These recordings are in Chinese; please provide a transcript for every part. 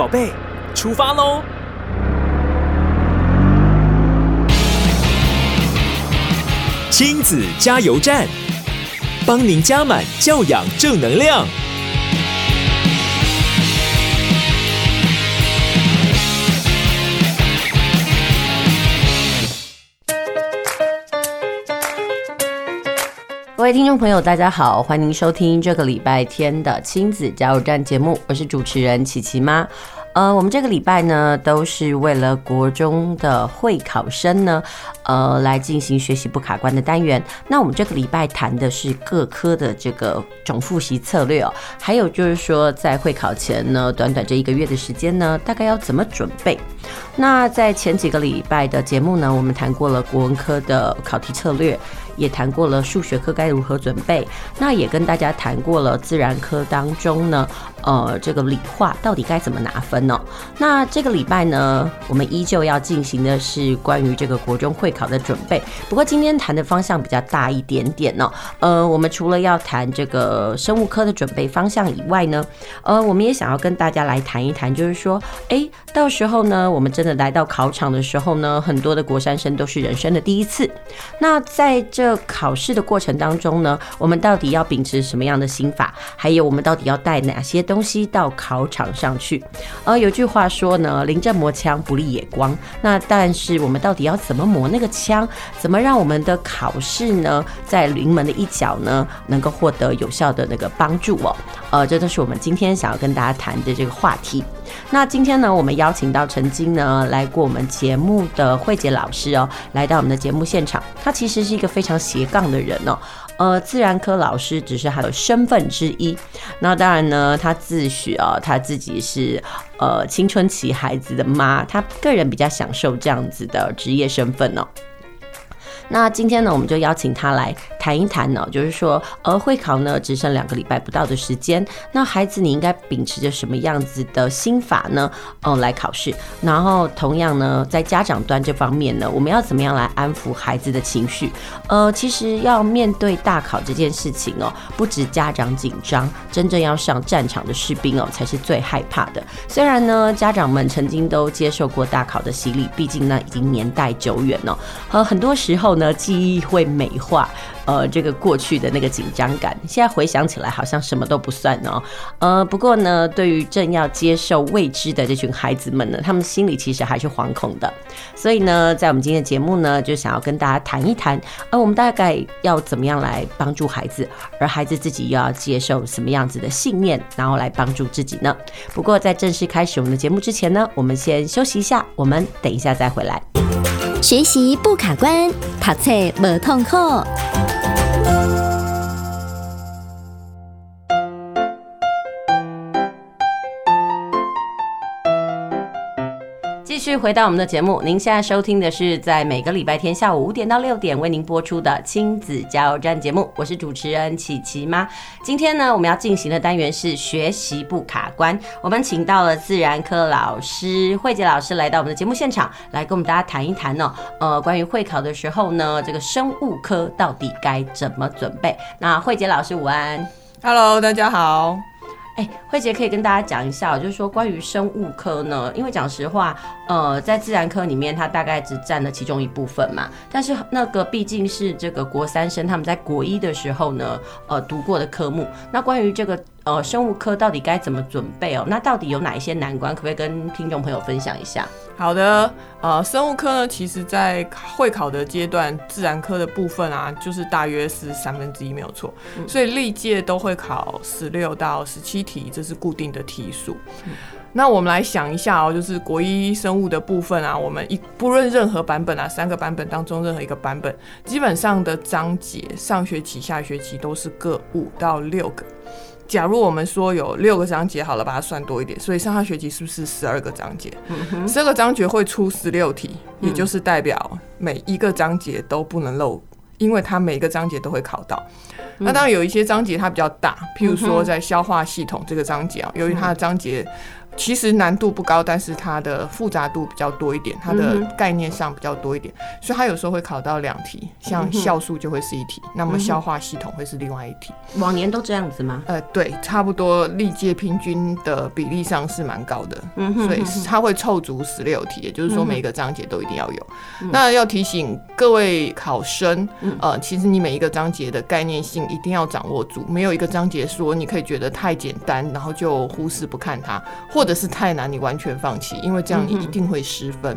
宝贝，出发喽！亲子加油站，帮您加满教养正能量。各位听众朋友，大家好，欢迎收听这个礼拜天的亲子加油站节目，我是主持人琪琪妈。呃，我们这个礼拜呢，都是为了国中的会考生呢，呃，来进行学习不卡关的单元。那我们这个礼拜谈的是各科的这个总复习策略哦，还有就是说，在会考前呢，短短这一个月的时间呢，大概要怎么准备？那在前几个礼拜的节目呢，我们谈过了国文科的考题策略。也谈过了数学科该如何准备，那也跟大家谈过了自然科当中呢，呃，这个理化到底该怎么拿分呢？那这个礼拜呢，我们依旧要进行的是关于这个国中会考的准备。不过今天谈的方向比较大一点点呢。呃，我们除了要谈这个生物科的准备方向以外呢，呃，我们也想要跟大家来谈一谈，就是说，哎，到时候呢，我们真的来到考场的时候呢，很多的国三生都是人生的第一次。那在这考试的过程当中呢，我们到底要秉持什么样的心法？还有我们到底要带哪些东西到考场上去？呃，有句话说呢，临阵磨枪不利也光。那但是我们到底要怎么磨那个枪？怎么让我们的考试呢，在临门的一脚呢，能够获得有效的那个帮助哦？呃，这都是我们今天想要跟大家谈的这个话题。那今天呢，我们邀请到曾经呢来过我们节目的慧姐老师哦，来到我们的节目现场。他其实是一个非常斜杠的人哦，呃，自然科老师只是他的身份之一。那当然呢，他自诩啊，他自己是呃青春期孩子的妈，他个人比较享受这样子的职业身份哦。那今天呢，我们就邀请他来谈一谈呢，就是说，呃，会考呢只剩两个礼拜不到的时间，那孩子你应该秉持着什么样子的心法呢？哦，来考试。然后同样呢，在家长端这方面呢，我们要怎么样来安抚孩子的情绪？呃，其实要面对大考这件事情哦，不止家长紧张，真正要上战场的士兵哦，才是最害怕的。虽然呢，家长们曾经都接受过大考的洗礼，毕竟呢已经年代久远了，呃，很多时候。呢，记忆会美化，呃，这个过去的那个紧张感，现在回想起来好像什么都不算哦。呃，不过呢，对于正要接受未知的这群孩子们呢，他们心里其实还是惶恐的。所以呢，在我们今天的节目呢，就想要跟大家谈一谈，呃，我们大概要怎么样来帮助孩子，而孩子自己又要接受什么样子的信念，然后来帮助自己呢？不过在正式开始我们的节目之前呢，我们先休息一下，我们等一下再回来。学习不卡关，读册无痛苦。继续回到我们的节目，您现在收听的是在每个礼拜天下午五点到六点为您播出的亲子加油站节目，我是主持人琪琪妈。今天呢，我们要进行的单元是学习不卡关，我们请到了自然科老师慧杰老师来到我们的节目现场，来跟我们大家谈一谈呢，呃，关于会考的时候呢，这个生物科到底该怎么准备？那慧杰老师午安，Hello，大家好。哎，慧杰可以跟大家讲一下，就是说关于生物科呢，因为讲实话，呃，在自然科里面，它大概只占了其中一部分嘛。但是那个毕竟是这个国三生他们在国一的时候呢，呃，读过的科目。那关于这个呃生物科到底该怎么准备哦？那到底有哪一些难关？可不可以跟听众朋友分享一下？好的，呃，生物科呢，其实在会考的阶段，自然科的部分啊，就是大约是三分之一没有错，嗯、所以历届都会考十六到十七题，这是固定的题数。嗯、那我们来想一下哦，就是国一生物的部分啊，我们一不论任何版本啊，三个版本当中任何一个版本，基本上的章节，上学期、下学期都是各五到六个。假如我们说有六个章节，好了，把它算多一点，所以上下学期是不是十二个章节？十二个章节会出十六题，也就是代表每一个章节都不能漏，因为它每一个章节都会考到。那当然有一些章节它比较大，譬如说在消化系统这个章节啊，由于它的章节其实难度不高，但是它的复杂度比较多一点，它的概念上比较多一点，所以它有时候会考到两题，像酵素就会是一题，那么消化系统会是另外一题。往年都这样子吗？呃，对，差不多历届平均的比例上是蛮高的，所以它会凑足十六题，也就是说每一个章节都一定要有。那要提醒各位考生，呃，其实你每一个章节的概念性一定要掌握住，没有一个章节说你可以觉得太简单，然后就忽视不看它，或者是太难，你完全放弃，因为这样你一定会失分。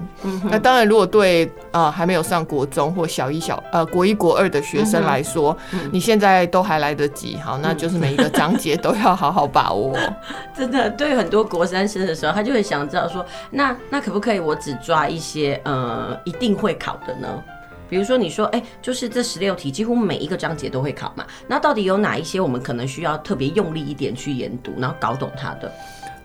那当然，如果对呃还没有上国中或小一小呃国一国二的学生来说，你现在都还来得及，好，那就是每一个章节都要好好把握。真的，对很多国三生的时候，他就会想知道说，那那可不可以我只抓一些呃一定会考的呢？比如说，你说，哎、欸，就是这十六题，几乎每一个章节都会考嘛。那到底有哪一些我们可能需要特别用力一点去研读，然后搞懂它的？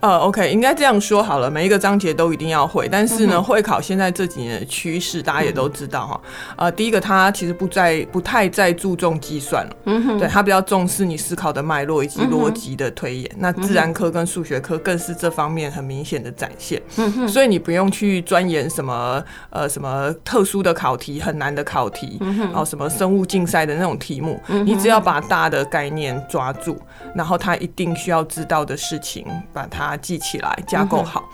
呃，OK，应该这样说好了，每一个章节都一定要会。但是呢，会考现在这几年的趋势，大家也都知道哈。呃，第一个，它其实不再不太再注重计算了，嗯哼，对，它比较重视你思考的脉络以及逻辑的推演。那自然科跟数学科更是这方面很明显的展现。嗯哼，所以你不用去钻研什么呃什么特殊的考题、很难的考题，然后什么生物竞赛的那种题目，你只要把大的概念抓住，然后他一定需要知道的事情，把它。把它记起来，架构好。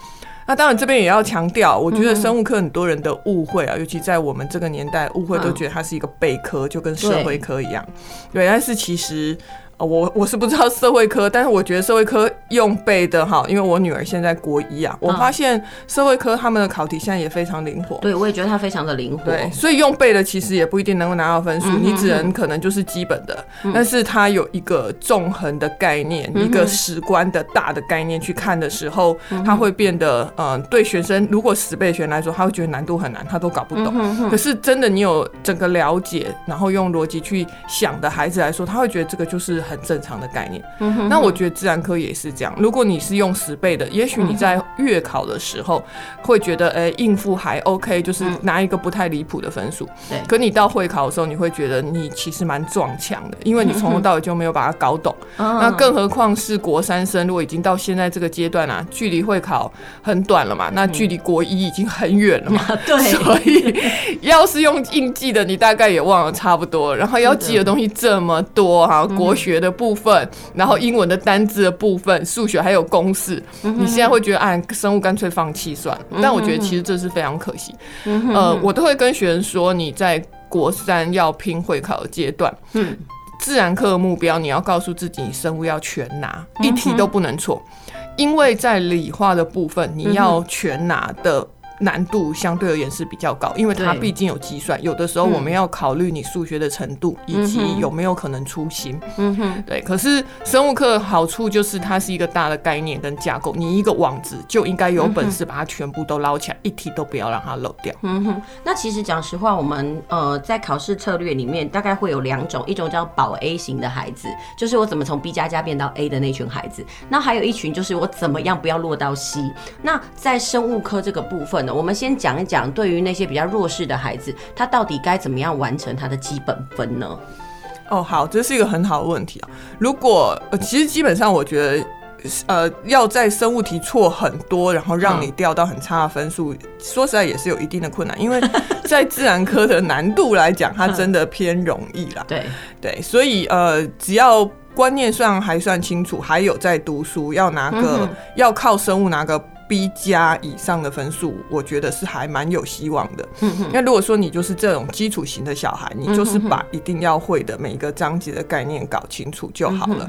那当然，这边也要强调，我觉得生物课很多人的误会啊，尤其在我们这个年代，误会都觉得它是一个背科，就跟社会科一样。对，但是其实。我我是不知道社会科，但是我觉得社会科用背的哈，因为我女儿现在国一啊，我发现社会科他们的考题现在也非常灵活。对，我也觉得它非常的灵活。对，所以用背的其实也不一定能够拿到分数，你只能可能就是基本的，但是它有一个纵横的概念，一个史观的大的概念去看的时候，它会变得嗯，对学生如果死背学来说，他会觉得难度很难，他都搞不懂。可是真的你有整个了解，然后用逻辑去想的孩子来说，他会觉得这个就是。很正常的概念，那我觉得自然科也是这样。如果你是用十倍的，也许你在月考的时候会觉得，哎，应付还 OK，就是拿一个不太离谱的分数。对。可你到会考的时候，你会觉得你其实蛮撞墙的，因为你从头到尾就没有把它搞懂。那更何况是国三生，如果已经到现在这个阶段啊，距离会考很短了嘛，那距离国一已经很远了嘛。对。所以要是用应记的，你大概也忘了差不多。然后要记的东西这么多哈，国学。的部分，然后英文的单字的部分，数学还有公式，你现在会觉得，哎，生物干脆放弃算了。但我觉得其实这是非常可惜。呃，我都会跟学生说，你在国三要拼会考的阶段，嗯，自然课的目标，你要告诉自己，你生物要全拿，一题都不能错，因为在理化的部分，你要全拿的。难度相对而言是比较高，因为它毕竟有计算，有的时候我们要考虑你数学的程度以及有没有可能粗心。嗯哼，对。可是生物课好处就是它是一个大的概念跟架构，你一个网子就应该有本事把它全部都捞起来，一题都不要让它漏掉。嗯哼。那其实讲实话，我们呃在考试策略里面大概会有两种，一种叫保 A 型的孩子，就是我怎么从 B 加加变到 A 的那群孩子，那还有一群就是我怎么样不要落到 C。那在生物科这个部分。我们先讲一讲，对于那些比较弱势的孩子，他到底该怎么样完成他的基本分呢？哦，好，这是一个很好的问题啊。如果呃，其实基本上我觉得，呃，要在生物题错很多，然后让你掉到很差的分数，嗯、说实在也是有一定的困难，因为在自然科的难度来讲，它真的偏容易啦。对对，所以呃，只要观念上还算清楚，还有在读书，要拿个、嗯、要靠生物拿个。B 加以上的分数，我觉得是还蛮有希望的。那如果说你就是这种基础型的小孩，你就是把一定要会的每一个章节的概念搞清楚就好了。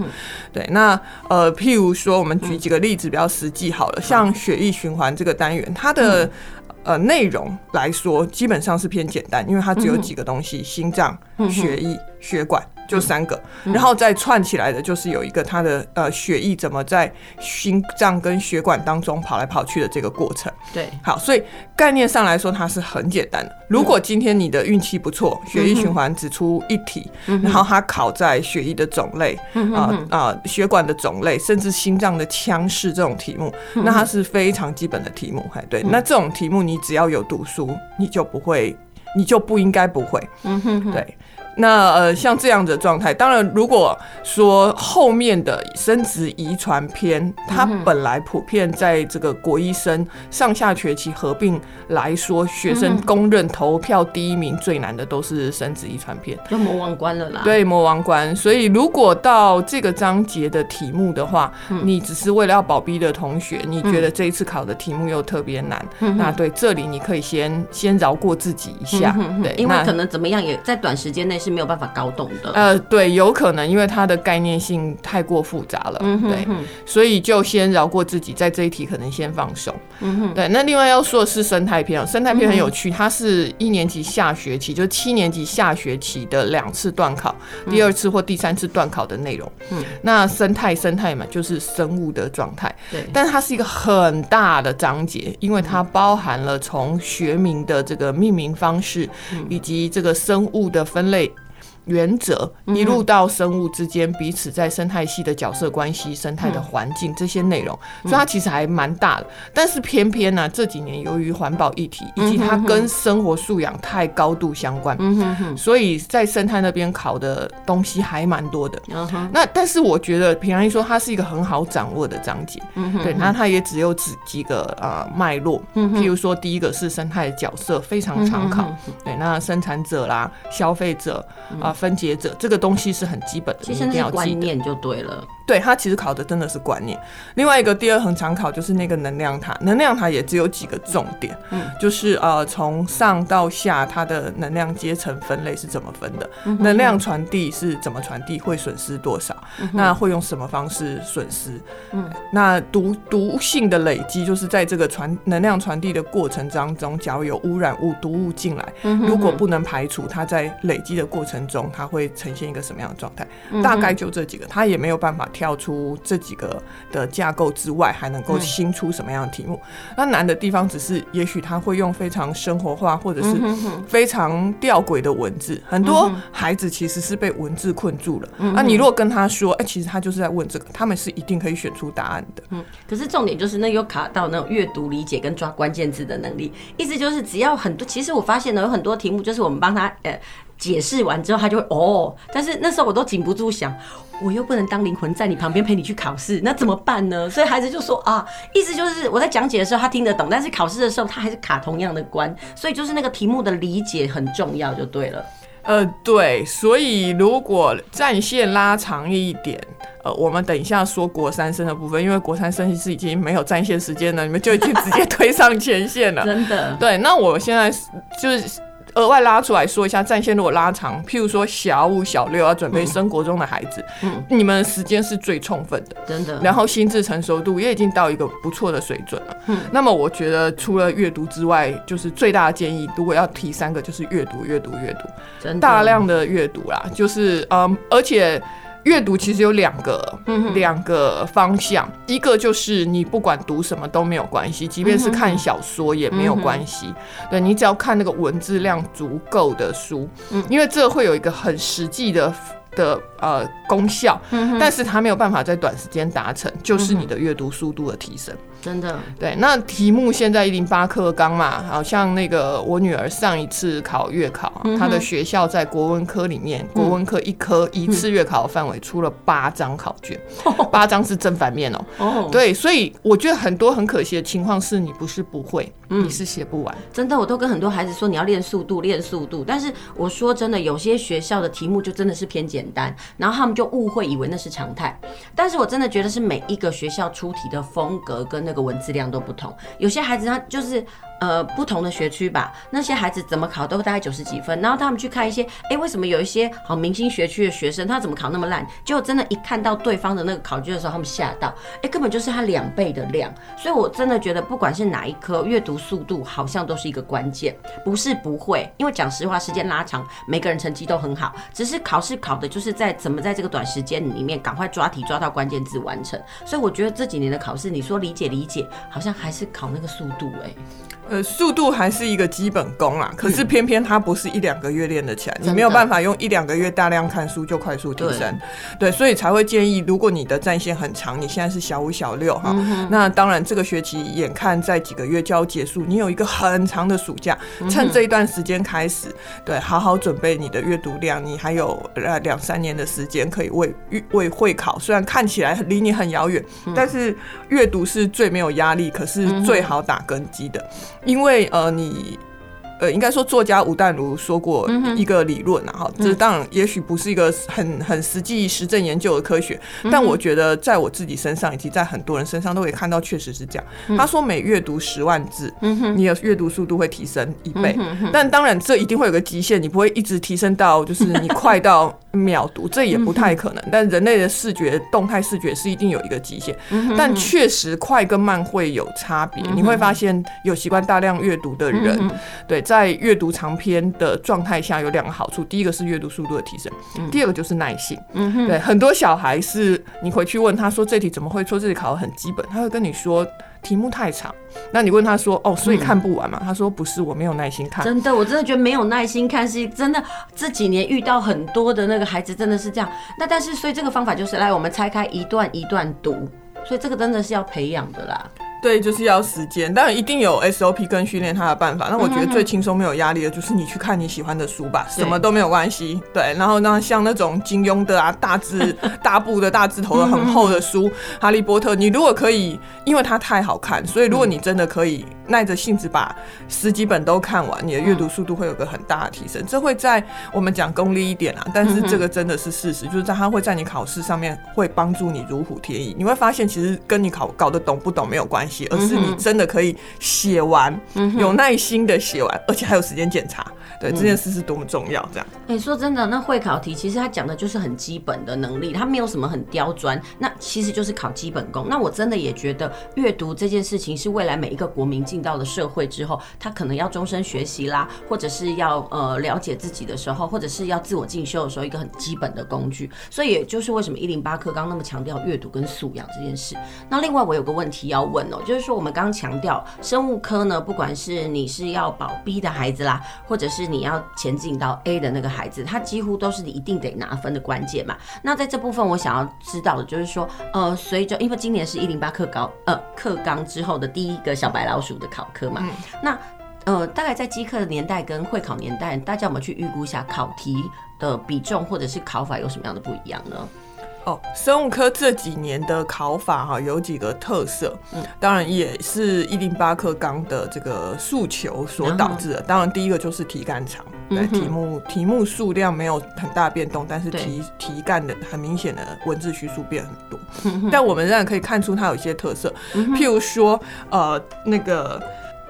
对，那呃，譬如说，我们举几个例子比较实际好了，像血液循环这个单元，它的呃内容来说基本上是偏简单，因为它只有几个东西：心脏、血液、血管。就三个，然后再串起来的，就是有一个它的呃血液怎么在心脏跟血管当中跑来跑去的这个过程。对，好，所以概念上来说它是很简单的。如果今天你的运气不错，血液循环只出一题，然后它考在血液的种类啊啊血管的种类，甚至心脏的腔室这种题目，那它是非常基本的题目。哎，对，那这种题目你只要有读书，你就不会，你就不应该不会。嗯哼，对。那呃，像这样的状态，当然，如果说后面的生殖遗传篇，它本来普遍在这个国医生上下学期合并来说，学生公认投票第一名最难的都是生殖遗传篇，就魔王关了啦。对，魔王关。所以如果到这个章节的题目的话，你只是为了要保逼的同学，你觉得这一次考的题目又特别难，那对这里你可以先先饶过自己一下，对，因为可能怎么样也在短时间内。是没有办法搞懂的。呃，对，有可能因为它的概念性太过复杂了，嗯、哼哼对，所以就先饶过自己，在这一题可能先放手。嗯哼，对。那另外要说的是生态篇，生态篇很有趣，它是一年级下学期，就七年级下学期的两次段考，第二次或第三次段考的内容。嗯，那生态生态嘛，就是生物的状态。对，但是它是一个很大的章节，因为它包含了从学名的这个命名方式，以及这个生物的分类。原则一路到生物之间彼此在生态系的角色关系、生态的环境这些内容，所以它其实还蛮大的。但是偏偏呢，这几年由于环保议题以及它跟生活素养太高度相关，所以在生态那边考的东西还蛮多的。那但是我觉得平安一说它是一个很好掌握的章节，对，那它也只有几几个呃脉络，譬如说第一个是生态的角色非常常考，对，那生产者啦、消费者啊。分解者这个东西是很基本的，其实那要观念就对了。对，它其实考的真的是观念。另外一个第二横常考就是那个能量塔，能量塔也只有几个重点，嗯，就是呃从上到下它的能量阶层分类是怎么分的，能量传递是怎么传递，会损失多少，嗯、那会用什么方式损失？嗯，那毒毒性的累积就是在这个传能量传递的过程当中，假如有污染物、毒物进来，如果不能排除，它在累积的过程中。它会呈现一个什么样的状态？大概就这几个，它也没有办法跳出这几个的架构之外，还能够新出什么样的题目？那难的地方只是，也许他会用非常生活化或者是非常吊诡的文字。很多孩子其实是被文字困住了。那你如果跟他说，哎，其实他就是在问这个，他们是一定可以选出答案的。嗯，可是重点就是那又卡到那种阅读理解跟抓关键字的能力。意思就是，只要很多，其实我发现呢，有很多题目就是我们帮他，呃。解释完之后，他就会哦，但是那时候我都禁不住想，我又不能当灵魂在你旁边陪你去考试，那怎么办呢？所以孩子就说啊，意思就是我在讲解的时候他听得懂，但是考试的时候他还是卡同样的关，所以就是那个题目的理解很重要，就对了。呃，对，所以如果战线拉长一点，呃，我们等一下说国三生的部分，因为国三生是已经没有战线时间了，你们就已经直接推上前线了，真的。对，那我现在就是。额外拉出来说一下，战线如果拉长，譬如说小五、小六要准备升国中的孩子，嗯，你们的时间是最充分的，真的。然后心智成熟度也已经到一个不错的水准了，嗯。那么我觉得除了阅读之外，就是最大的建议，如果要提三个，就是阅读、阅读、阅读。大量的阅读啦，就是嗯，而且。阅读其实有两个两个方向，一个就是你不管读什么都没有关系，即便是看小说也没有关系。对，你只要看那个文字量足够的书，因为这会有一个很实际的的呃功效，但是它没有办法在短时间达成，就是你的阅读速度的提升。真的对，那题目现在一零八课纲嘛，好像那个我女儿上一次考月考，她的学校在国文科里面，国文科一科一次月考的范围出了八张考卷，八张是正反面哦。哦，对，所以我觉得很多很可惜的情况是你不是不会，你是写不完。真的，我都跟很多孩子说你要练速度，练速度。但是我说真的，有些学校的题目就真的是偏简单，然后他们就误会以为那是常态。但是我真的觉得是每一个学校出题的风格跟那个。个文字量都不同，有些孩子他就是呃不同的学区吧，那些孩子怎么考都大概九十几分，然后他们去看一些，哎、为什么有一些好明星学区的学生他怎么考那么烂？结果真的，一看到对方的那个考卷的时候，他们吓到，哎、根本就是他两倍的量。所以我真的觉得，不管是哪一科，阅读速度好像都是一个关键，不是不会，因为讲实话，时间拉长，每个人成绩都很好，只是考试考的就是在怎么在这个短时间里面赶快抓题抓到关键字完成。所以我觉得这几年的考试，你说理解理解。好像还是考那个速度哎、呃，速度还是一个基本功啦，可是偏偏它不是一两个月练得起来，你没有办法用一两个月大量看书就快速提升。对，所以才会建议，如果你的战线很长，你现在是小五、小六哈，那当然这个学期眼看在几个月就要结束，你有一个很长的暑假，趁这一段时间开始，对，好好准备你的阅读量，你还有呃两三年的时间可以为为会考，虽然看起来离你很遥远，但是阅读是最没有压力，可是最好打根基的。因为呃，你。呃，应该说作家吴淡如说过一个理论啊，哈、嗯，这当然也许不是一个很很实际实证研究的科学，嗯、但我觉得在我自己身上以及在很多人身上都可以看到，确实是这样。嗯、他说每阅读十万字，嗯、你的阅读速度会提升一倍，嗯、但当然这一定会有个极限，你不会一直提升到就是你快到秒读，这也不太可能。但人类的视觉动态视觉是一定有一个极限，但确实快跟慢会有差别。你会发现有习惯大量阅读的人，对。在阅读长篇的状态下，有两个好处。第一个是阅读速度的提升，第二个就是耐性。嗯，对，很多小孩是你回去问他说，这题怎么会错？这题考的很基本，他会跟你说题目太长。那你问他说哦，所以看不完嘛？他说不是，我没有耐心看。真的，我真的觉得没有耐心看是真的。这几年遇到很多的那个孩子真的是这样。那但是所以这个方法就是来，我们拆开一段一段读。所以这个真的是要培养的啦。对，就是要时间，当然一定有 SOP 跟训练他的办法。那我觉得最轻松没有压力的就是你去看你喜欢的书吧，什么都没有关系。对，然后呢像那种金庸的啊，大字 大部的大字头的很厚的书，《哈利波特》，你如果可以，因为它太好看，所以如果你真的可以耐着性子把十几本都看完，你的阅读速度会有个很大的提升。这会在我们讲功利一点啊，但是这个真的是事实，就是在它会在你考试上面会帮助你如虎添翼。你会发现其实跟你考搞得懂不懂没有关系。而是你真的可以写完，有耐心的写完，而且还有时间检查。对，这件事是多么重要，这样。哎，说真的，那会考题其实它讲的就是很基本的能力，它没有什么很刁钻，那其实就是考基本功。那我真的也觉得阅读这件事情是未来每一个国民进到了社会之后，他可能要终身学习啦，或者是要呃了解自己的时候，或者是要自我进修的时候，一个很基本的工具。所以也就是为什么一零八课刚那么强调阅读跟素养这件事。那另外我有个问题要问哦，就是说我们刚强调生物科呢，不管是你是要保 B 的孩子啦，或者是你要前进到 A 的那个孩子，他几乎都是你一定得拿分的关键嘛。那在这部分，我想要知道的就是说，呃，随着因为今年是一零八课纲呃课纲之后的第一个小白老鼠的考科嘛，嗯、那呃大概在机课的年代跟会考年代，大家有没有去预估一下考题的比重或者是考法有什么样的不一样呢？哦，生物科这几年的考法哈有几个特色，嗯，当然也是一零八课纲的这个诉求所导致的。当然，第一个就是题干长，对，题目题目数量没有很大变动，但是题题干的很明显的文字叙述变很多。但我们仍然可以看出它有一些特色，譬如说，呃，那个，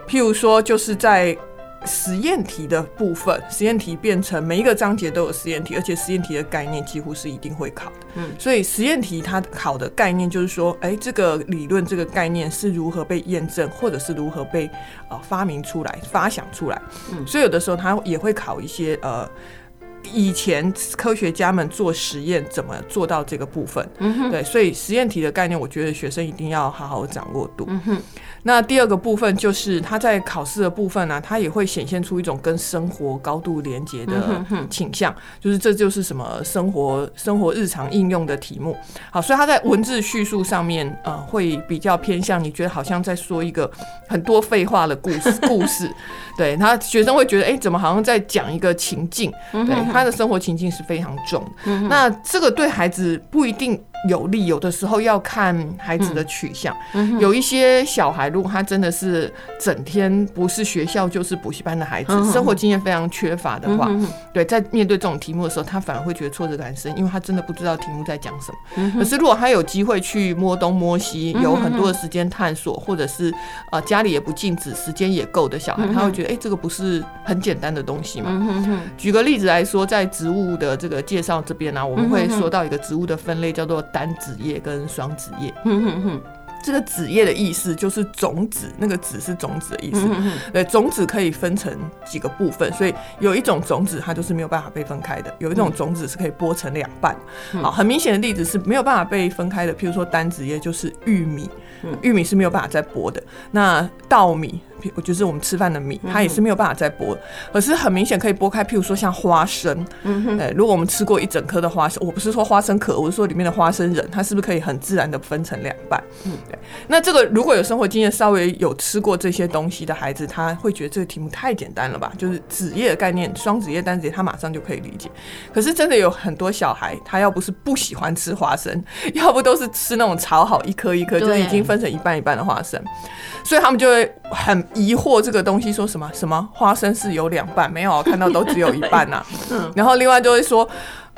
譬如说，就是在。实验题的部分，实验题变成每一个章节都有实验题，而且实验题的概念几乎是一定会考的。嗯，所以实验题它考的概念就是说，哎、欸，这个理论这个概念是如何被验证，或者是如何被呃发明出来、发想出来。嗯，所以有的时候它也会考一些呃。以前科学家们做实验怎么做到这个部分？嗯哼，对，所以实验题的概念，我觉得学生一定要好好掌握度。嗯哼，那第二个部分就是他在考试的部分呢、啊，他也会显现出一种跟生活高度连接的倾向，就是这就是什么生活生活日常应用的题目。好，所以他在文字叙述上面，呃，会比较偏向你觉得好像在说一个很多废话的故事 故事。对，他学生会觉得，哎，怎么好像在讲一个情境？对。他的生活情境是非常重，那这个对孩子不一定有利，有的时候要看孩子的取向。有一些小孩，如果他真的是整天不是学校就是补习班的孩子，生活经验非常缺乏的话，对，在面对这种题目的时候，他反而会觉得挫折感深，因为他真的不知道题目在讲什么。可是如果他有机会去摸东摸西，有很多的时间探索，或者是呃家里也不禁止，时间也够的小孩，他会觉得，哎，这个不是很简单的东西嘛。举个例子来说。在植物的这个介绍这边呢、啊，我们会说到一个植物的分类，叫做单子叶跟双子叶。这个子叶的意思就是种子，那个子是种子的意思。对，种子可以分成几个部分，所以有一种种子它就是没有办法被分开的，有一种种子是可以剥成两半。好，很明显的例子是没有办法被分开的，譬如说单子叶就是玉米，玉米是没有办法再剥的。那稻米。我就是我们吃饭的米，它也是没有办法再剥。可是很明显可以剥开，譬如说像花生，嗯哼，如果我们吃过一整颗的花生，我不是说花生壳，我是说里面的花生仁，它是不是可以很自然的分成两半？嗯，对。那这个如果有生活经验，稍微有吃过这些东西的孩子，他会觉得这个题目太简单了吧？就是子叶的概念，双子叶、单子叶，他马上就可以理解。可是真的有很多小孩，他要不是不喜欢吃花生，要不都是吃那种炒好一颗一颗，就是已经分成一半一半的花生，所以他们就会很疑惑这个东西，说什么什么花生是有两半，没有看到都只有一半呐、啊。然后另外就会说，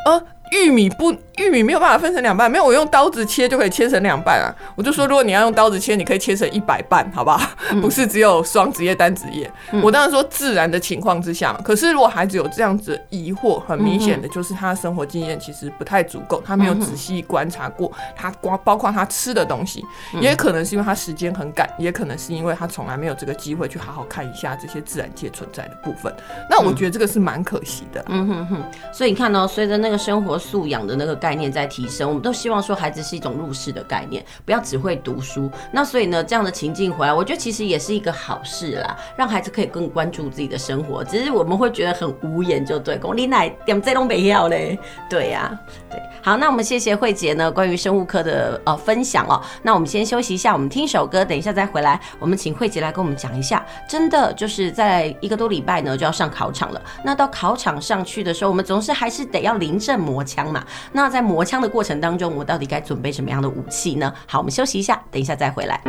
呃。玉米不，玉米没有办法分成两半，没有我用刀子切就可以切成两半啊！我就说，如果你要用刀子切，你可以切成一百半，好不好？不是只有双子叶、单子叶。我当然说自然的情况之下嘛。可是如果孩子有这样子疑惑，很明显的就是他的生活经验其实不太足够，他没有仔细观察过他光包括他吃的东西，也可能是因为他时间很赶，也可能是因为他从来没有这个机会去好好看一下这些自然界存在的部分。那我觉得这个是蛮可惜的。嗯哼哼。所以你看哦，随着那个生活。素养的那个概概念在提升，我们都希望说孩子是一种入世的概念，不要只会读书。那所以呢，这样的情境回来，我觉得其实也是一个好事啦，让孩子可以更关注自己的生活。只是我们会觉得很无言，就对，公你奶点这都没要嘞，对呀、对。好，那我们谢谢慧婕呢关于生物课的呃分享哦。那我们先休息一下，我们听首歌，等一下再回来。我们请慧婕来跟我们讲一下，真的就是在一个多礼拜呢就要上考场了。那到考场上去的时候，我们总是还是得要临阵磨枪嘛。那在在磨枪的过程当中，我到底该准备什么样的武器呢？好，我们休息一下，等一下再回来。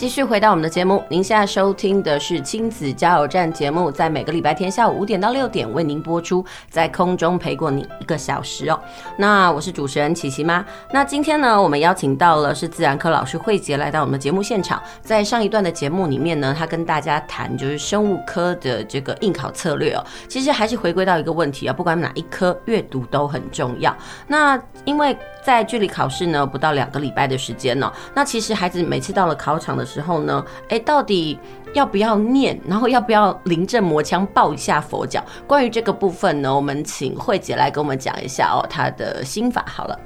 继续回到我们的节目，您现在收听的是亲子加油站节目，在每个礼拜天下午五点到六点为您播出，在空中陪过你一个小时哦。那我是主持人琪琪妈。那今天呢，我们邀请到了是自然科老师慧杰来到我们的节目现场。在上一段的节目里面呢，他跟大家谈就是生物科的这个应考策略哦。其实还是回归到一个问题啊，不管哪一科，阅读都很重要。那因为在距离考试呢不到两个礼拜的时间呢，那其实孩子每次到了考场的时候呢，哎，到底要不要念，然后要不要临阵磨枪抱一下佛脚？关于这个部分呢，我们请慧姐来跟我们讲一下哦，她的心法好了。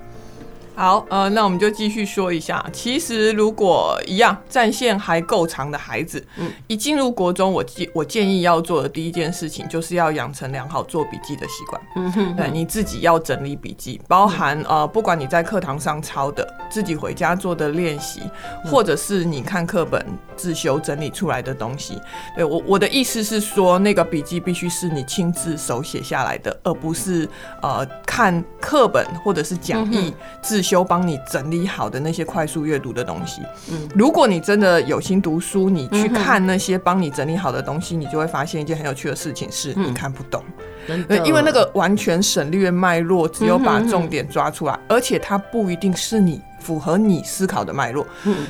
好，呃，那我们就继续说一下。其实，如果一样战线还够长的孩子，嗯，一进入国中，我建我建议要做的第一件事情，就是要养成良好做笔记的习惯。嗯哼，对，你自己要整理笔记，包含呃，不管你在课堂上抄的，自己回家做的练习，或者是你看课本自修整理出来的东西。对，我我的意思是说，那个笔记必须是你亲自手写下来的，而不是呃看课本或者是讲义自。修帮你整理好的那些快速阅读的东西，嗯，如果你真的有心读书，你去看那些帮你整理好的东西，你就会发现一件很有趣的事情，是你看不懂，对，因为那个完全省略脉络，只有把重点抓出来，而且它不一定是你符合你思考的脉络，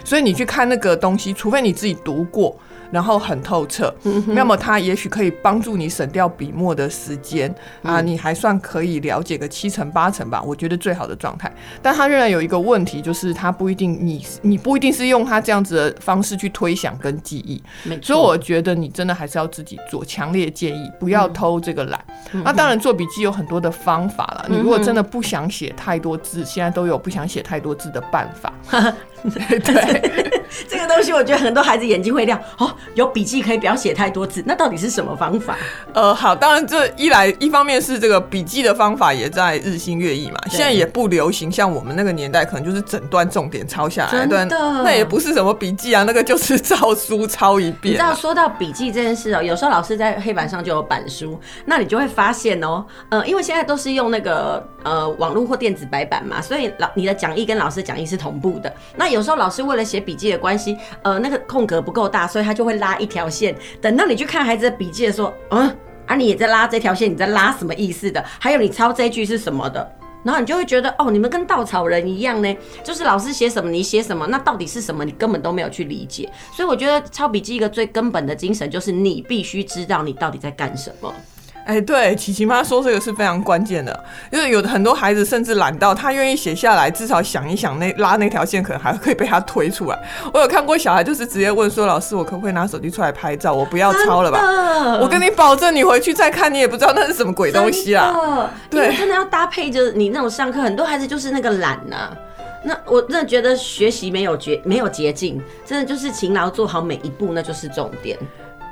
所以你去看那个东西，除非你自己读过。然后很透彻，那么它也许可以帮助你省掉笔墨的时间啊，你还算可以了解个七成八成吧，我觉得最好的状态。但它仍然有一个问题，就是它不一定你你不一定是用它这样子的方式去推想跟记忆。所以我觉得你真的还是要自己做，强烈建议不要偷这个懒。那当然做笔记有很多的方法了，你如果真的不想写太多字，现在都有不想写太多字的办法。对，这个东西我觉得很多孩子眼睛会亮哦，有笔记可以不要写太多字，那到底是什么方法？呃，好，当然这一来一方面是这个笔记的方法也在日新月异嘛，现在也不流行像我们那个年代可能就是整段重点抄下来，对，那也不是什么笔记啊，那个就是照书抄一遍。你知道说到笔记这件事哦，有时候老师在黑板上就有板书，那你就会发现哦，呃，因为现在都是用那个呃网络或电子白板嘛，所以老你的讲义跟老师讲义是同步的，那。有时候老师为了写笔记的关系，呃，那个空格不够大，所以他就会拉一条线。等到你去看孩子的笔记的时候，嗯，啊，你也在拉这条线，你在拉什么意思的？还有你抄这句是什么的？然后你就会觉得，哦，你们跟稻草人一样呢，就是老师写什么你写什么，那到底是什么？你根本都没有去理解。所以我觉得抄笔记一个最根本的精神就是你必须知道你到底在干什么。哎，对，琪琪妈说这个是非常关键的，因为有的很多孩子甚至懒到他愿意写下来，至少想一想那拉那条线，可能还可以被他推出来。我有看过小孩就是直接问说：“老师，我可不可以拿手机出来拍照？我不要抄了吧？”我跟你保证，你回去再看，你也不知道那是什么鬼东西啊！对，真的要搭配着你那种上课，很多孩子就是那个懒呐、啊。那我真的觉得学习没有捷没有捷径，真的就是勤劳做好每一步，那就是重点。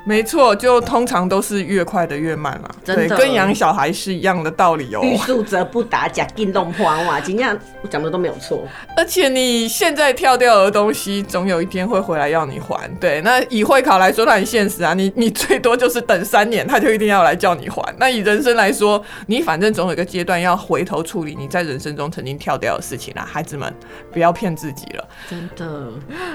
没错，就通常都是越快的越慢嘛，对，跟养小孩是一样的道理哦。欲速则不达，假定动破哇，今天我讲的都没有错。而且你现在跳掉的东西，总有一天会回来要你还。对，那以会考来说，它很现实啊，你 你最多就是等三年，他就一定要来叫你还。那以人生来说，你反正总有一个阶段要回头处理你在人生中曾经跳掉的事情啦。孩子们，不要骗自己了。真的，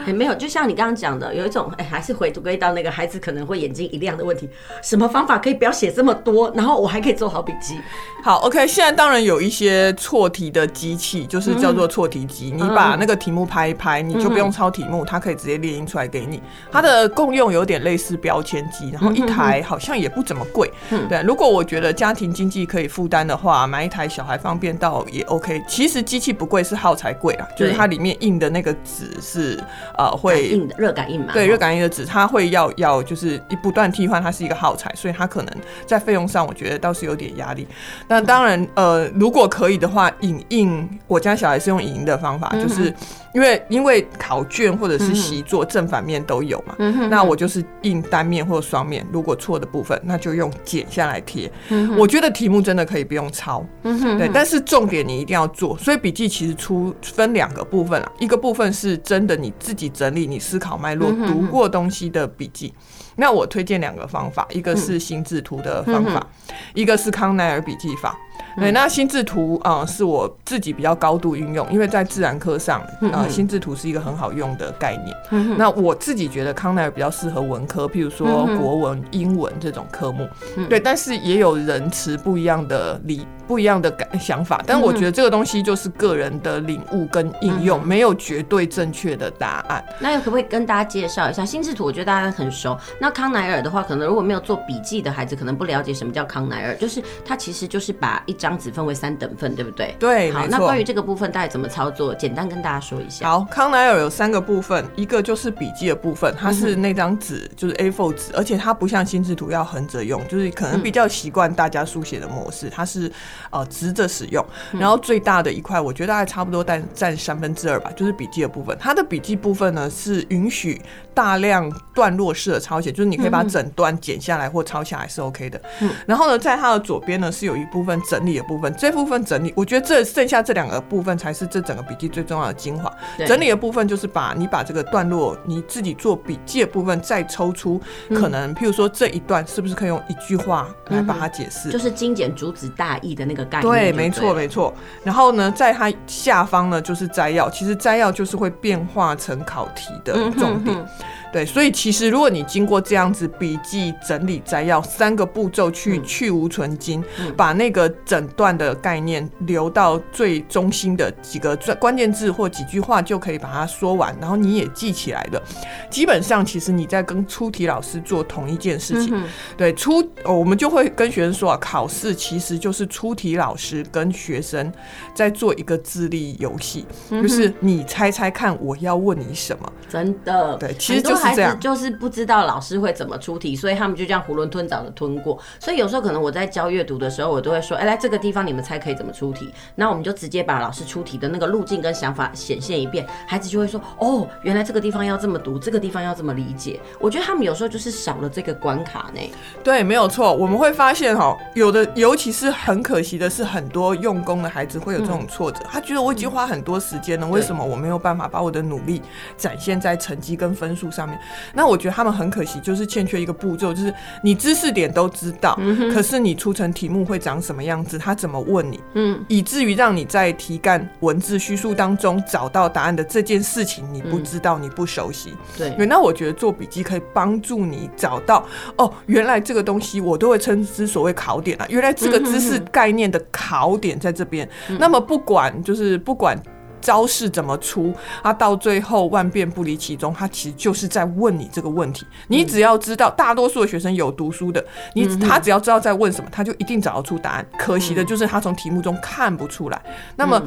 也没有，就像你刚刚讲的，有一种哎，还是回归到那个孩子可能会。眼睛一亮的问题，什么方法可以不要写这么多，然后我还可以做好笔记？好，OK，现在当然有一些错题的机器，就是叫做错题机。嗯、你把那个题目拍一拍，你就不用抄题目，嗯、它可以直接列印出来给你。它的共用有点类似标签机，然后一台好像也不怎么贵。嗯、对，如果我觉得家庭经济可以负担的话，买一台小孩方便到也 OK。其实机器不贵，是耗材贵啊，就是它里面印的那个纸是呃会热感应嘛？对，热感应的纸，它会要要就是。一不断替换，它是一个耗材，所以它可能在费用上，我觉得倒是有点压力。那当然，呃，如果可以的话，影印，我家小孩是用影印的方法，就是。因为因为考卷或者是习作正反面都有嘛，嗯、那我就是印单面或双面，如果错的部分，那就用剪下来贴。我觉得题目真的可以不用抄，对，但是重点你一定要做。所以笔记其实出分两个部分啊，一个部分是真的你自己整理你思考脉络、读过东西的笔记。那我推荐两个方法，一个是心智图的方法，嗯、一个是康奈尔笔记法。对，那心智图啊、呃，是我自己比较高度运用，因为在自然科上啊，呃、心智图是一个很好用的概念。嗯、那我自己觉得康奈尔比较适合文科，譬如说国文、英文这种科目。嗯、对，但是也有人持不一样的理。不一样的感想法，但我觉得这个东西就是个人的领悟跟应用，没有绝对正确的答案。那可不可以跟大家介绍一下心智图？我觉得大家很熟。那康奈尔的话，可能如果没有做笔记的孩子，可能不了解什么叫康奈尔，就是它其实就是把一张纸分为三等份，对不对？对，好。那关于这个部分，大概怎么操作？简单跟大家说一下。好，康奈尔有三个部分，一个就是笔记的部分，它是那张纸就是 A4 纸，而且它不像心智图要横着用，就是可能比较习惯大家书写的模式，它是呃直着。使用，然后最大的一块，我觉得大概差不多占占三分之二吧，就是笔记的部分。它的笔记部分呢是允许大量段落式的抄写，就是你可以把整段剪下来或抄下来是 OK 的。嗯，然后呢，在它的左边呢是有一部分整理的部分，这部分整理，我觉得这剩下这两个部分才是这整个笔记最重要的精华。整理的部分就是把你把这个段落你自己做笔记的部分再抽出，可能譬如说这一段是不是可以用一句话来把它解释，就是精简主旨大意的那个概念。对。没错，没错。然后呢，在它下方呢，就是摘要。其实摘要就是会变化成考题的重点。嗯哼哼对，所以其实如果你经过这样子笔记整理摘要三个步骤去去无存菁，嗯、把那个诊断的概念留到最中心的几个关键字或几句话，就可以把它说完，然后你也记起来了。基本上，其实你在跟出题老师做同一件事情。嗯、对，出、哦、我们就会跟学生说啊，考试其实就是出题老师跟学生在做一个智力游戏，嗯、就是你猜猜看我要问你什么。真的，对，其实就是。孩子就是不知道老师会怎么出题，所以他们就这样囫囵吞枣的吞过。所以有时候可能我在教阅读的时候，我都会说：“哎，来这个地方你们猜可以怎么出题？”那我们就直接把老师出题的那个路径跟想法显现一遍，孩子就会说：“哦，原来这个地方要这么读，这个地方要这么理解。”我觉得他们有时候就是少了这个关卡呢。对，没有错。我们会发现哈，有的尤其是很可惜的是，很多用功的孩子会有这种挫折。嗯、他觉得我已经花很多时间了，为什么我没有办法把我的努力展现在成绩跟分数上面？那我觉得他们很可惜，就是欠缺一个步骤，就是你知识点都知道，嗯、可是你出成题目会长什么样子，他怎么问你，嗯，以至于让你在题干文字叙述当中找到答案的这件事情，你不知道，嗯、你不熟悉，对，那我觉得做笔记可以帮助你找到，哦，原来这个东西我都会称之所谓考点啊，原来这个知识概念的考点在这边，嗯、哼那么不管就是不管。招式怎么出？他到最后万变不离其宗，他其实就是在问你这个问题。你只要知道，大多数的学生有读书的，你他只要知道在问什么，他就一定找得出答案。可惜的就是他从题目中看不出来。那么。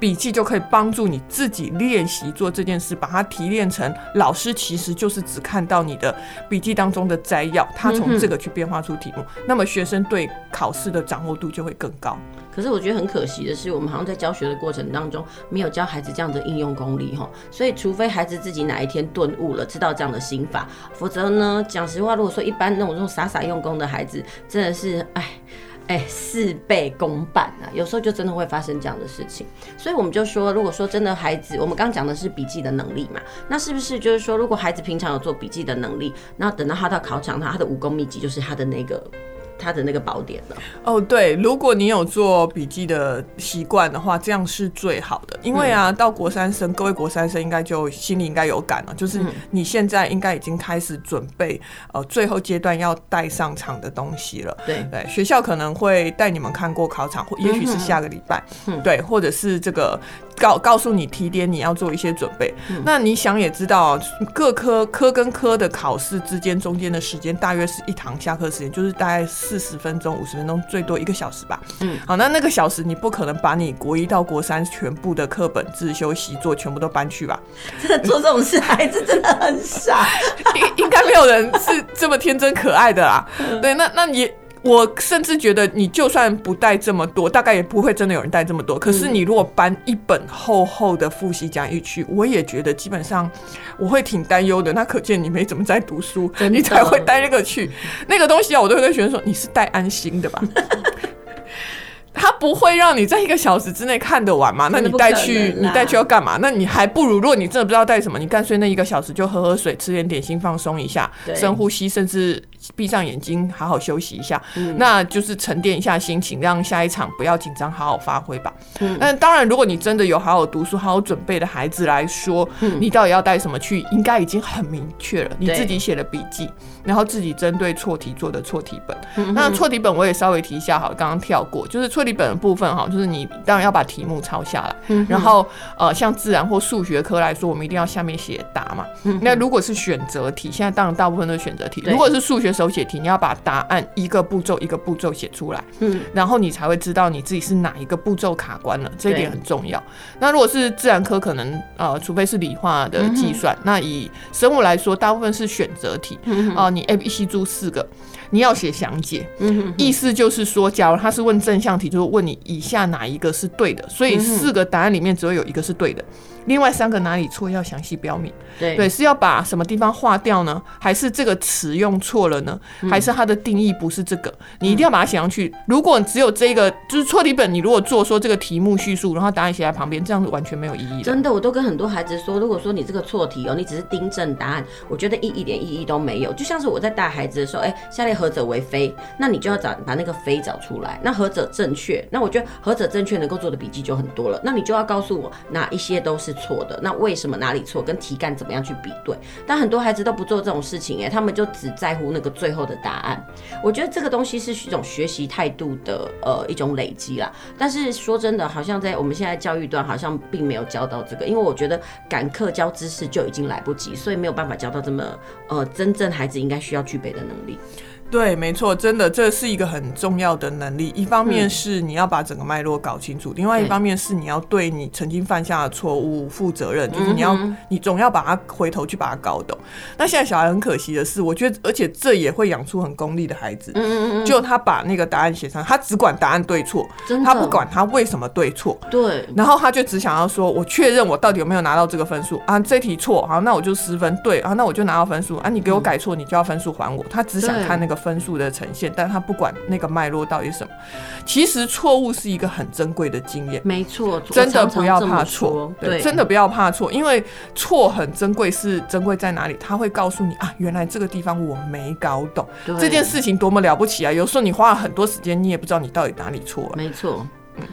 笔记就可以帮助你自己练习做这件事，把它提炼成老师其实就是只看到你的笔记当中的摘要，他从这个去变化出题目，嗯、那么学生对考试的掌握度就会更高。可是我觉得很可惜的是，我们好像在教学的过程当中没有教孩子这样的应用功力哈，所以除非孩子自己哪一天顿悟了，知道这样的心法，否则呢，讲实话，如果说一般那种那种傻傻用功的孩子，真的是哎。哎，事倍功半啊！有时候就真的会发生这样的事情，所以我们就说，如果说真的孩子，我们刚讲的是笔记的能力嘛，那是不是就是说，如果孩子平常有做笔记的能力，那等到他到考场，他他的武功秘籍就是他的那个。他的那个宝典了哦，对，如果你有做笔记的习惯的话，这样是最好的。因为啊，到国三生，各位国三生应该就心里应该有感了，就是你现在应该已经开始准备呃最后阶段要带上场的东西了。对对，学校可能会带你们看过考场，或也许是下个礼拜，嗯，对，或者是这个。告告诉你提点你要做一些准备。嗯、那你想也知道，各科科跟科的考试之间中间的时间大约是一堂下课时间，就是大概四十分钟、五十分钟，最多一个小时吧。嗯，好，那那个小时你不可能把你国一到国三全部的课本、自修习作全部都搬去吧？真的做这种事，孩子真的很傻。应应该没有人是这么天真可爱的啦。嗯、对，那那你。我甚至觉得，你就算不带这么多，大概也不会真的有人带这么多。可是你如果搬一本厚厚的复习讲义去，我也觉得基本上我会挺担忧的。那可见你没怎么在读书，你才会带那个去。那个东西啊，我都会跟学生说，你是带安心的吧？他不会让你在一个小时之内看得完吗？那你带去，你带去要干嘛？那你还不如，如果你真的不知道带什么，你干脆那一个小时就喝喝水，吃点点心，放松一下，深呼吸，甚至闭上眼睛，好好休息一下，那就是沉淀一下心情，让下一场不要紧张，好好发挥吧。但当然，如果你真的有好好读书、好好准备的孩子来说，你到底要带什么去，应该已经很明确了。你自己写的笔记，然后自己针对错题做的错题本。那错题本我也稍微提一下，好，刚刚跳过，就是错。题本的部分哈，就是你当然要把题目抄下来，嗯、然后呃，像自然或数学科来说，我们一定要下面写答嘛。嗯、那如果是选择题，现在当然大部分都是选择题。如果是数学手写题，你要把答案一个步骤一个步骤写出来，嗯，然后你才会知道你自己是哪一个步骤卡关了，这一点很重要。那如果是自然科，可能呃，除非是理化的计算，嗯、那以生物来说，大部分是选择题，啊、嗯呃，你 A、B、C、D 四个。你要写详解，意思就是说，假如他是问正向题，就是问你以下哪一个是对的，所以四个答案里面只会有一个是对的。另外三个哪里错要详细标明，对对，是要把什么地方划掉呢？还是这个词用错了呢？嗯、还是它的定义不是这个？你一定要把它写上去。嗯、如果只有这个就是错题本，你如果做说这个题目叙述，然后答案写在旁边，这样子完全没有意义。真的，我都跟很多孩子说，如果说你这个错题哦，你只是订正答案，我觉得一一点意义都没有。就像是我在带孩子的时候，哎、欸，下列何者为非？那你就要找把那个非找出来。那何者正确？那我觉得何者正确能够做的笔记就很多了。那你就要告诉我哪一些都是。错的，那为什么哪里错？跟题干怎么样去比对？但很多孩子都不做这种事情，哎，他们就只在乎那个最后的答案。我觉得这个东西是一种学习态度的呃一种累积啦。但是说真的，好像在我们现在教育端，好像并没有教到这个，因为我觉得赶课教知识就已经来不及，所以没有办法教到这么呃真正孩子应该需要具备的能力。对，没错，真的，这是一个很重要的能力。一方面是你要把整个脉络搞清楚，嗯、另外一方面是你要对你曾经犯下的错误负责任，就是你要，你总要把它回头去把它搞懂。那现在小孩很可惜的是，我觉得，而且这也会养出很功利的孩子。嗯嗯，就他把那个答案写上，他只管答案对错，他不管他为什么对错。对。然后他就只想要说，我确认我到底有没有拿到这个分数啊？这题错，好，那我就失分。对啊，那我就拿到分数啊。你给我改错，你就要分数还我。他只想看那个。分数的呈现，但他不管那个脉络到底什么。其实错误是一个很珍贵的经验，没错，真的不要怕错，对，真的不要怕错，因为错很珍贵，是珍贵在哪里？他会告诉你啊，原来这个地方我没搞懂，这件事情多么了不起啊！有时候你花了很多时间，你也不知道你到底哪里错了，没错。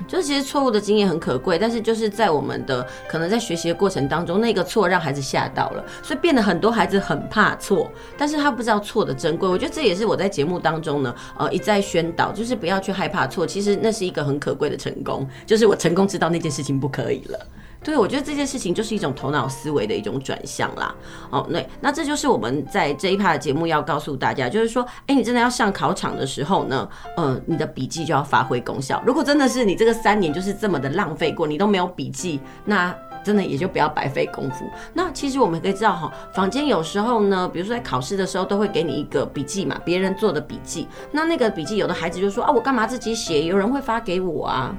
就是其实错误的经验很可贵，但是就是在我们的可能在学习的过程当中，那个错让孩子吓到了，所以变得很多孩子很怕错，但是他不知道错的珍贵。我觉得这也是我在节目当中呢，呃，一再宣导，就是不要去害怕错，其实那是一个很可贵的成功，就是我成功知道那件事情不可以了。对，我觉得这件事情就是一种头脑思维的一种转向啦。哦，对，那这就是我们在这一趴的节目要告诉大家，就是说，哎，你真的要上考场的时候呢，呃，你的笔记就要发挥功效。如果真的是你这个三年就是这么的浪费过，你都没有笔记，那真的也就不要白费功夫。那其实我们可以知道哈，坊间有时候呢，比如说在考试的时候都会给你一个笔记嘛，别人做的笔记。那那个笔记，有的孩子就说啊，我干嘛自己写？有人会发给我啊。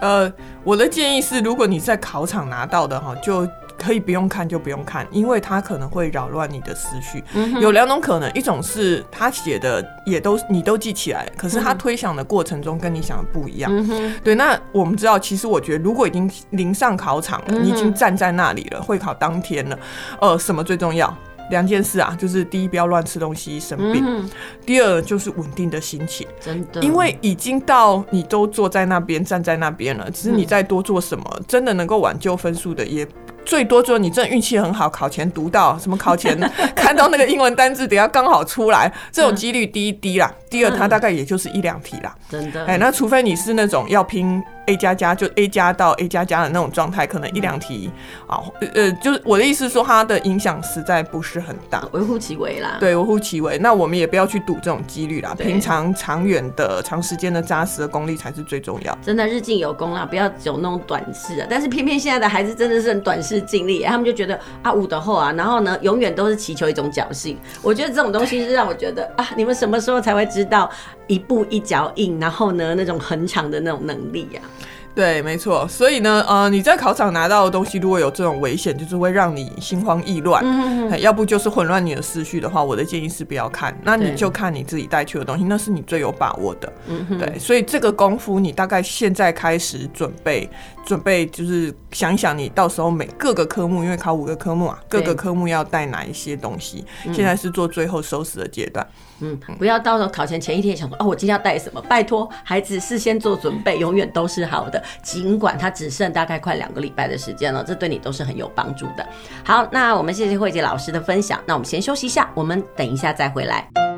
呃，我的建议是，如果你在考场拿到的哈，就可以不用看，就不用看，因为它可能会扰乱你的思绪。嗯、有两种可能，一种是他写的也都你都记起来，可是他推想的过程中跟你想的不一样。嗯、对，那我们知道，其实我觉得，如果已经临上考场了，你已经站在那里了，会考当天了，呃，什么最重要？两件事啊，就是第一，不要乱吃东西生病；嗯、第二，就是稳定的心情。真的，因为已经到你都坐在那边，站在那边了，其实你再多做什么，嗯、真的能够挽救分数的，也最多就是你真的运气很好，考前读到什么，考前 看到那个英文单字，等下刚好出来，这种几率低一低啦。第二，它大概也就是一两题啦。真的，哎，那除非你是那种要拼。A 加加就 A 加到 A 加加的那种状态，可能一两题啊，呃，就是我的意思说，它的影响实在不是很大，微乎其微啦。对，微乎其微。那我们也不要去赌这种几率啦，平常长远的、长时间的扎实的功力才是最重要。真的日进有功啦，不要有那种短视啊。但是偏偏现在的孩子真的是很短视近利，他们就觉得啊，五的后啊，然后呢，永远都是祈求一种侥幸。我觉得这种东西是让我觉得啊，你们什么时候才会知道一步一脚印，然后呢，那种恒长的那种能力呀？对，没错，所以呢，呃，你在考场拿到的东西，如果有这种危险，就是会让你心慌意乱，要不就是混乱你的思绪的话，我的建议是不要看，那你就看你自己带去的东西，那是你最有把握的。嗯，对，所以这个功夫你大概现在开始准备，准备就是想一想，你到时候每各个科目，因为考五个科目啊，各个科目要带哪一些东西，现在是做最后收拾的阶段。嗯，不要到时候考前前一天想说，哦，我今天要带什么？拜托，孩子事先做准备，永远都是好的。尽管他只剩大概快两个礼拜的时间了，这对你都是很有帮助的。好，那我们谢谢慧姐老师的分享。那我们先休息一下，我们等一下再回来。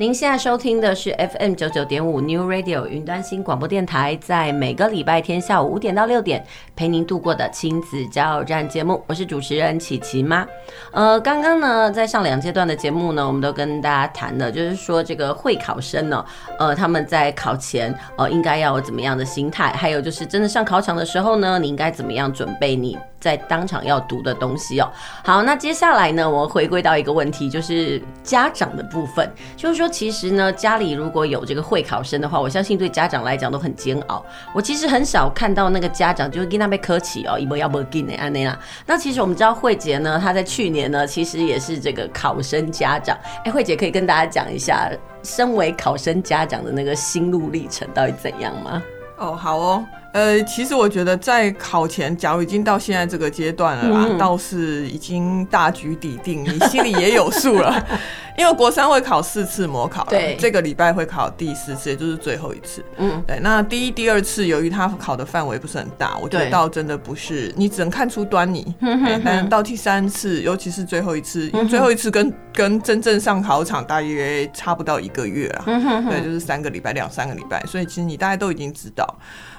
您现在收听的是 FM 九九点五 New Radio 云端新广播电台，在每个礼拜天下午五点到六点陪您度过的亲子加油站节目，我是主持人琪琪妈。呃，刚刚呢，在上两阶段的节目呢，我们都跟大家谈了，就是说这个会考生呢，呃，他们在考前呃应该要有怎么样的心态，还有就是真的上考场的时候呢，你应该怎么样准备你在当场要读的东西哦。好，那接下来呢，我回归到一个问题，就是家长的部分，就是说。其实呢，家里如果有这个会考生的话，我相信对家长来讲都很煎熬。我其实很少看到那个家长就是跟他被客气哦，一波要不给你安内啦。那其实我们知道慧婕呢，她在去年呢，其实也是这个考生家长。哎，慧婕可以跟大家讲一下，身为考生家长的那个心路历程到底怎样吗？哦，好哦。呃，其实我觉得在考前，假如已经到现在这个阶段了啦，嗯、倒是已经大局已定，你心里也有数了。因为国三会考四次模考，对，这个礼拜会考第四次，也就是最后一次。嗯，对。那第一、第二次，由于他考的范围不是很大，我觉得倒真的不是，你只能看出端倪。嗯、但到第三次，尤其是最后一次，因为最后一次跟跟真正上考场大约差不到一个月啊，对，就是三个礼拜，两三个礼拜，所以其实你大概都已经知道。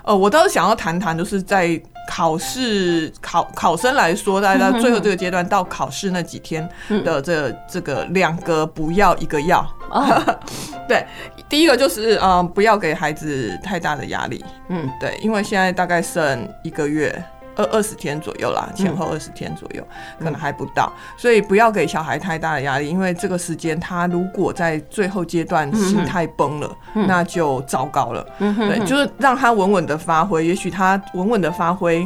呃，我倒是想要谈谈，就是在考试考考生来说，大家到最后这个阶段到考试那几天的这这个两个不要一个要，对，第一个就是嗯，不要给孩子太大的压力，嗯，对，因为现在大概剩一个月。二二十天左右啦，前后二十天左右，嗯、可能还不到，所以不要给小孩太大的压力，因为这个时间他如果在最后阶段心态崩了，嗯、那就糟糕了。嗯、对，就是让他稳稳的发挥，也许他稳稳的发挥。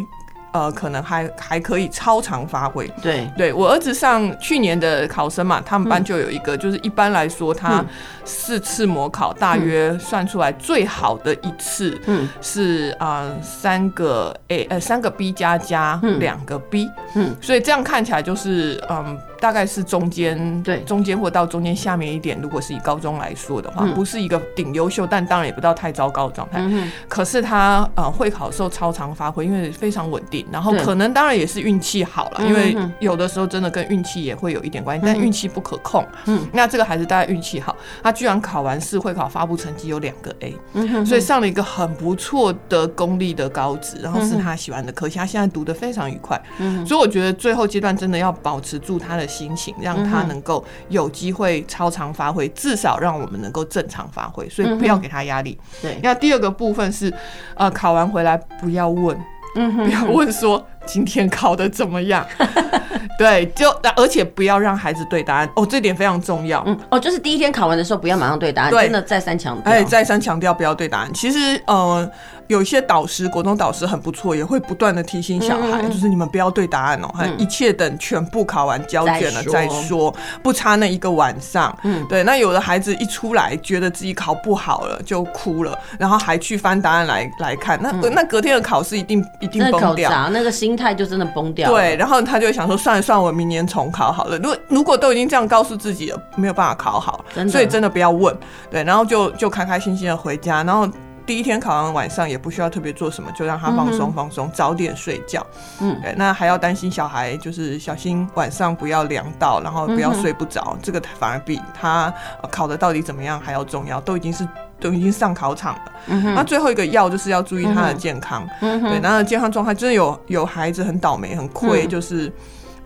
呃，可能还还可以超常发挥。对，对我儿子上去年的考生嘛，他们班就有一个，嗯、就是一般来说，他四次模考，大约算出来最好的一次，嗯，是啊三个 A 呃三个 B 加加两个 B，嗯，所以这样看起来就是嗯。大概是中间，对，中间或到中间下面一点。如果是以高中来说的话，嗯、不是一个顶优秀，但当然也不到太糟糕的状态。嗯、可是他呃会考的时候超常发挥，因为非常稳定，然后可能当然也是运气好了，因为有的时候真的跟运气也会有一点关系，但运气不可控。嗯，那这个孩子大概运气好，他居然考完试会考发布成绩有两个 A，嗯，所以上了一个很不错的公立的高职，然后是他喜欢的科系，他现在读的非常愉快。嗯，所以我觉得最后阶段真的要保持住他的心情，让他能够有机会超常发挥，至少让我们能够正常发挥，所以不要给他压力。对，那第二个部分是，呃，考完回来不要问，嗯，不要问说今天考的怎么样。对，就而且不要让孩子对答案哦，这点非常重要。嗯，哦，就是第一天考完的时候不要马上对答案，对真的再三强调。哎，再三强调不要对答案。其实，呃。有些导师，国中导师很不错，也会不断的提醒小孩，嗯、就是你们不要对答案哦、喔，嗯、一切等全部考完交卷了再说，不差那一个晚上。嗯，对。那有的孩子一出来觉得自己考不好了就哭了，然后还去翻答案来来看，那、嗯、那隔天的考试一定一定崩掉，那个心态就真的崩掉了。对，然后他就想说，算了算了，我明年重考好了。如果如果都已经这样告诉自己了，没有办法考好，所以真的不要问。对，然后就就开开心心的回家，然后。第一天考完晚上也不需要特别做什么，就让他放松放松，早点睡觉。嗯，对，那还要担心小孩，就是小心晚上不要凉到，然后不要睡不着，嗯、这个反而比他考的到底怎么样还要重要。都已经是都已经上考场了。嗯，那最后一个要就是要注意他的健康。对，那健康状态真的有有孩子很倒霉很亏，就是、嗯、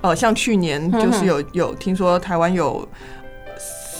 呃，像去年就是有有听说台湾有。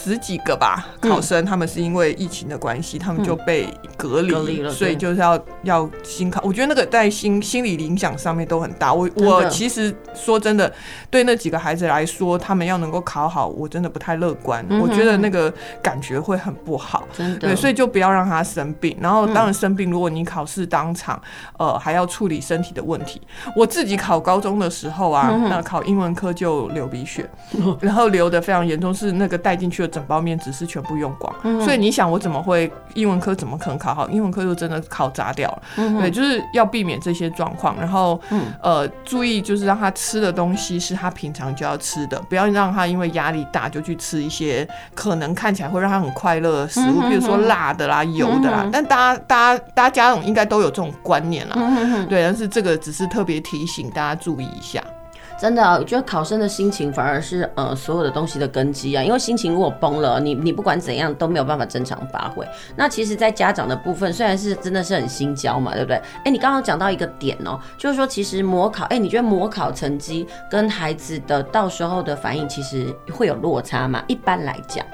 十几个吧，考生他们是因为疫情的关系，他们就被隔离了，所以就是要要新考。我觉得那个在心心理影响上面都很大。我我其实说真的，对那几个孩子来说，他们要能够考好，我真的不太乐观。我觉得那个感觉会很不好，对，所以就不要让他生病。然后当然生病，如果你考试当场，呃，还要处理身体的问题。我自己考高中的时候啊，那考英文科就流鼻血，然后流的非常严重，是那个带进去的。整包面只是全部用光，嗯、所以你想我怎么会英文科怎么可能考好？英文科就真的考砸掉了。嗯、对，就是要避免这些状况，然后、嗯、呃注意就是让他吃的东西是他平常就要吃的，不要让他因为压力大就去吃一些可能看起来会让他很快乐的食物，比、如说辣的啦、油的啦。嗯、但大家大家大家家长应该都有这种观念啦，嗯、对，但是这个只是特别提醒大家注意一下。真的，我觉得考生的心情反而是呃所有的东西的根基啊，因为心情如果崩了，你你不管怎样都没有办法正常发挥。那其实，在家长的部分，虽然是真的是很心焦嘛，对不对？哎、你刚刚讲到一个点哦、就是说其实模考，哎、你觉得模考成绩跟孩子的到时候的反应其实会有落差吗？一般来讲。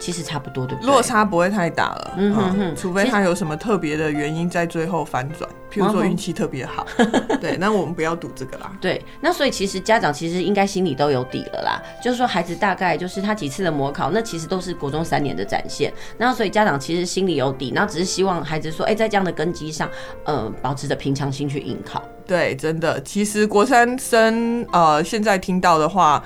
其实差不多，对不对？落差不会太大了，嗯哼哼，除非他有什么特别的原因在最后反转，譬如说运气特别好，对，那我们不要赌这个啦。对，那所以其实家长其实应该心里都有底了啦，就是说孩子大概就是他几次的模考，那其实都是国中三年的展现，那所以家长其实心里有底，然后只是希望孩子说，哎，在这样的根基上，呃，保持着平常心去应考。对，真的，其实国三生呃，现在听到的话。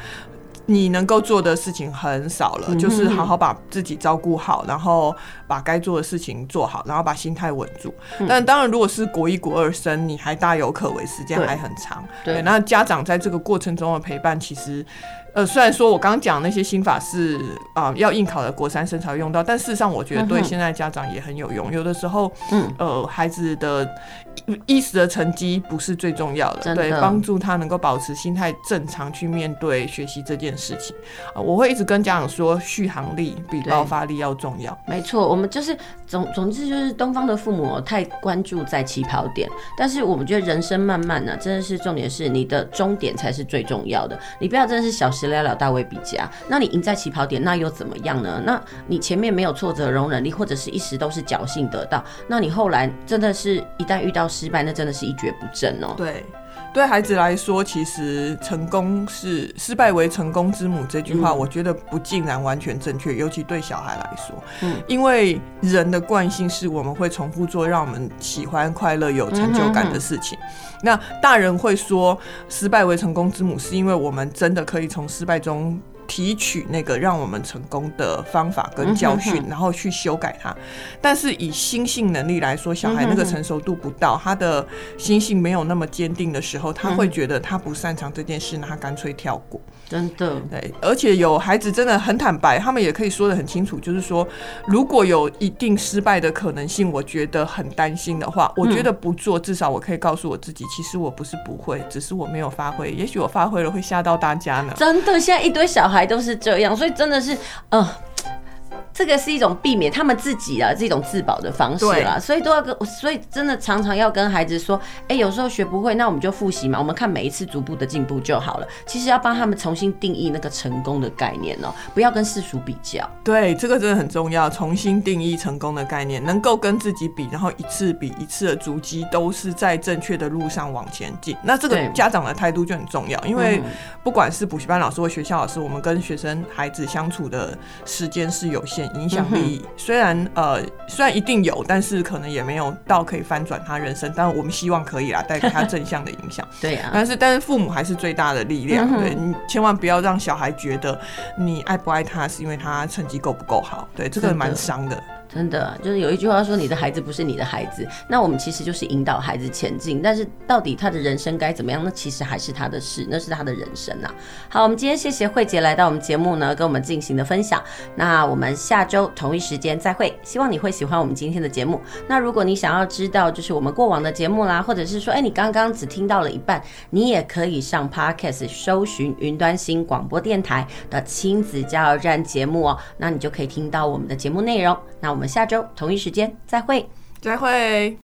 你能够做的事情很少了，就是好好把自己照顾好，然后把该做的事情做好，然后把心态稳住。但当然，如果是国一、国二生，你还大有可为，时间还很长。对，那家长在这个过程中的陪伴，其实。呃，虽然说我刚刚讲那些心法是啊、呃，要应考的国三生才会用到，但事实上我觉得对现在家长也很有用。有的时候，嗯，呃，孩子的一时的成绩不是最重要的，的对，帮助他能够保持心态正常去面对学习这件事情。啊、呃，我会一直跟家长说，续航力比爆发力要重要。没错，我们就是总总之就是东方的父母太关注在起跑点，但是我们觉得人生漫漫呢、啊，真的是重点是你的终点才是最重要的。你不要真的是小时。了大卫比家，那你赢在起跑点，那又怎么样呢？那你前面没有挫折容忍力，或者是一时都是侥幸得到，那你后来真的是一旦遇到失败，那真的是一蹶不振哦。对。对孩子来说，其实成功是失败为成功之母这句话，我觉得不尽然完全正确，尤其对小孩来说，嗯，因为人的惯性是我们会重复做让我们喜欢、快乐、有成就感的事情。那大人会说失败为成功之母，是因为我们真的可以从失败中提取那个让我们成功的方法跟教训，然后去修改它。但是以心性能力来说，小孩那个成熟度不到，他的心性没有那么坚定的时候，他会觉得他不擅长这件事，那他干脆跳过。真的，对，而且有孩子真的很坦白，他们也可以说得很清楚，就是说，如果有一定失败的可能性，我觉得很担心的话，我觉得不做，至少我可以告诉我自己，其实我不是不会，只是我没有发挥，也许我发挥了会吓到大家呢。真的，现在一堆小孩都是这样，所以真的是，嗯、呃。这个是一种避免他们自己啊，这种自保的方式啦，所以都要跟，所以真的常常要跟孩子说，哎，有时候学不会，那我们就复习嘛，我们看每一次逐步的进步就好了。其实要帮他们重新定义那个成功的概念哦，不要跟世俗比较。对，这个真的很重要，重新定义成功的概念，能够跟自己比，然后一次比一次的足迹都是在正确的路上往前进。那这个家长的态度就很重要，因为不管是补习班老师或学校老师，我们跟学生孩子相处的时间是有限。影响力虽然呃虽然一定有，但是可能也没有到可以翻转他人生。但我们希望可以啦，带给他正向的影响。对啊，但是但是父母还是最大的力量。对，你千万不要让小孩觉得你爱不爱他是因为他成绩够不够好。对，这个蛮伤的。真的就是有一句话说，你的孩子不是你的孩子，那我们其实就是引导孩子前进。但是到底他的人生该怎么样？那其实还是他的事，那是他的人生呐。好，我们今天谢谢慧婕来到我们节目呢，跟我们进行的分享。那我们下周同一时间再会，希望你会喜欢我们今天的节目。那如果你想要知道就是我们过往的节目啦，或者是说，哎，你刚刚只听到了一半，你也可以上 Podcast 搜寻云端新广播电台的亲子加油站节目哦，那你就可以听到我们的节目内容。那我们。下周同一时间再会，再会。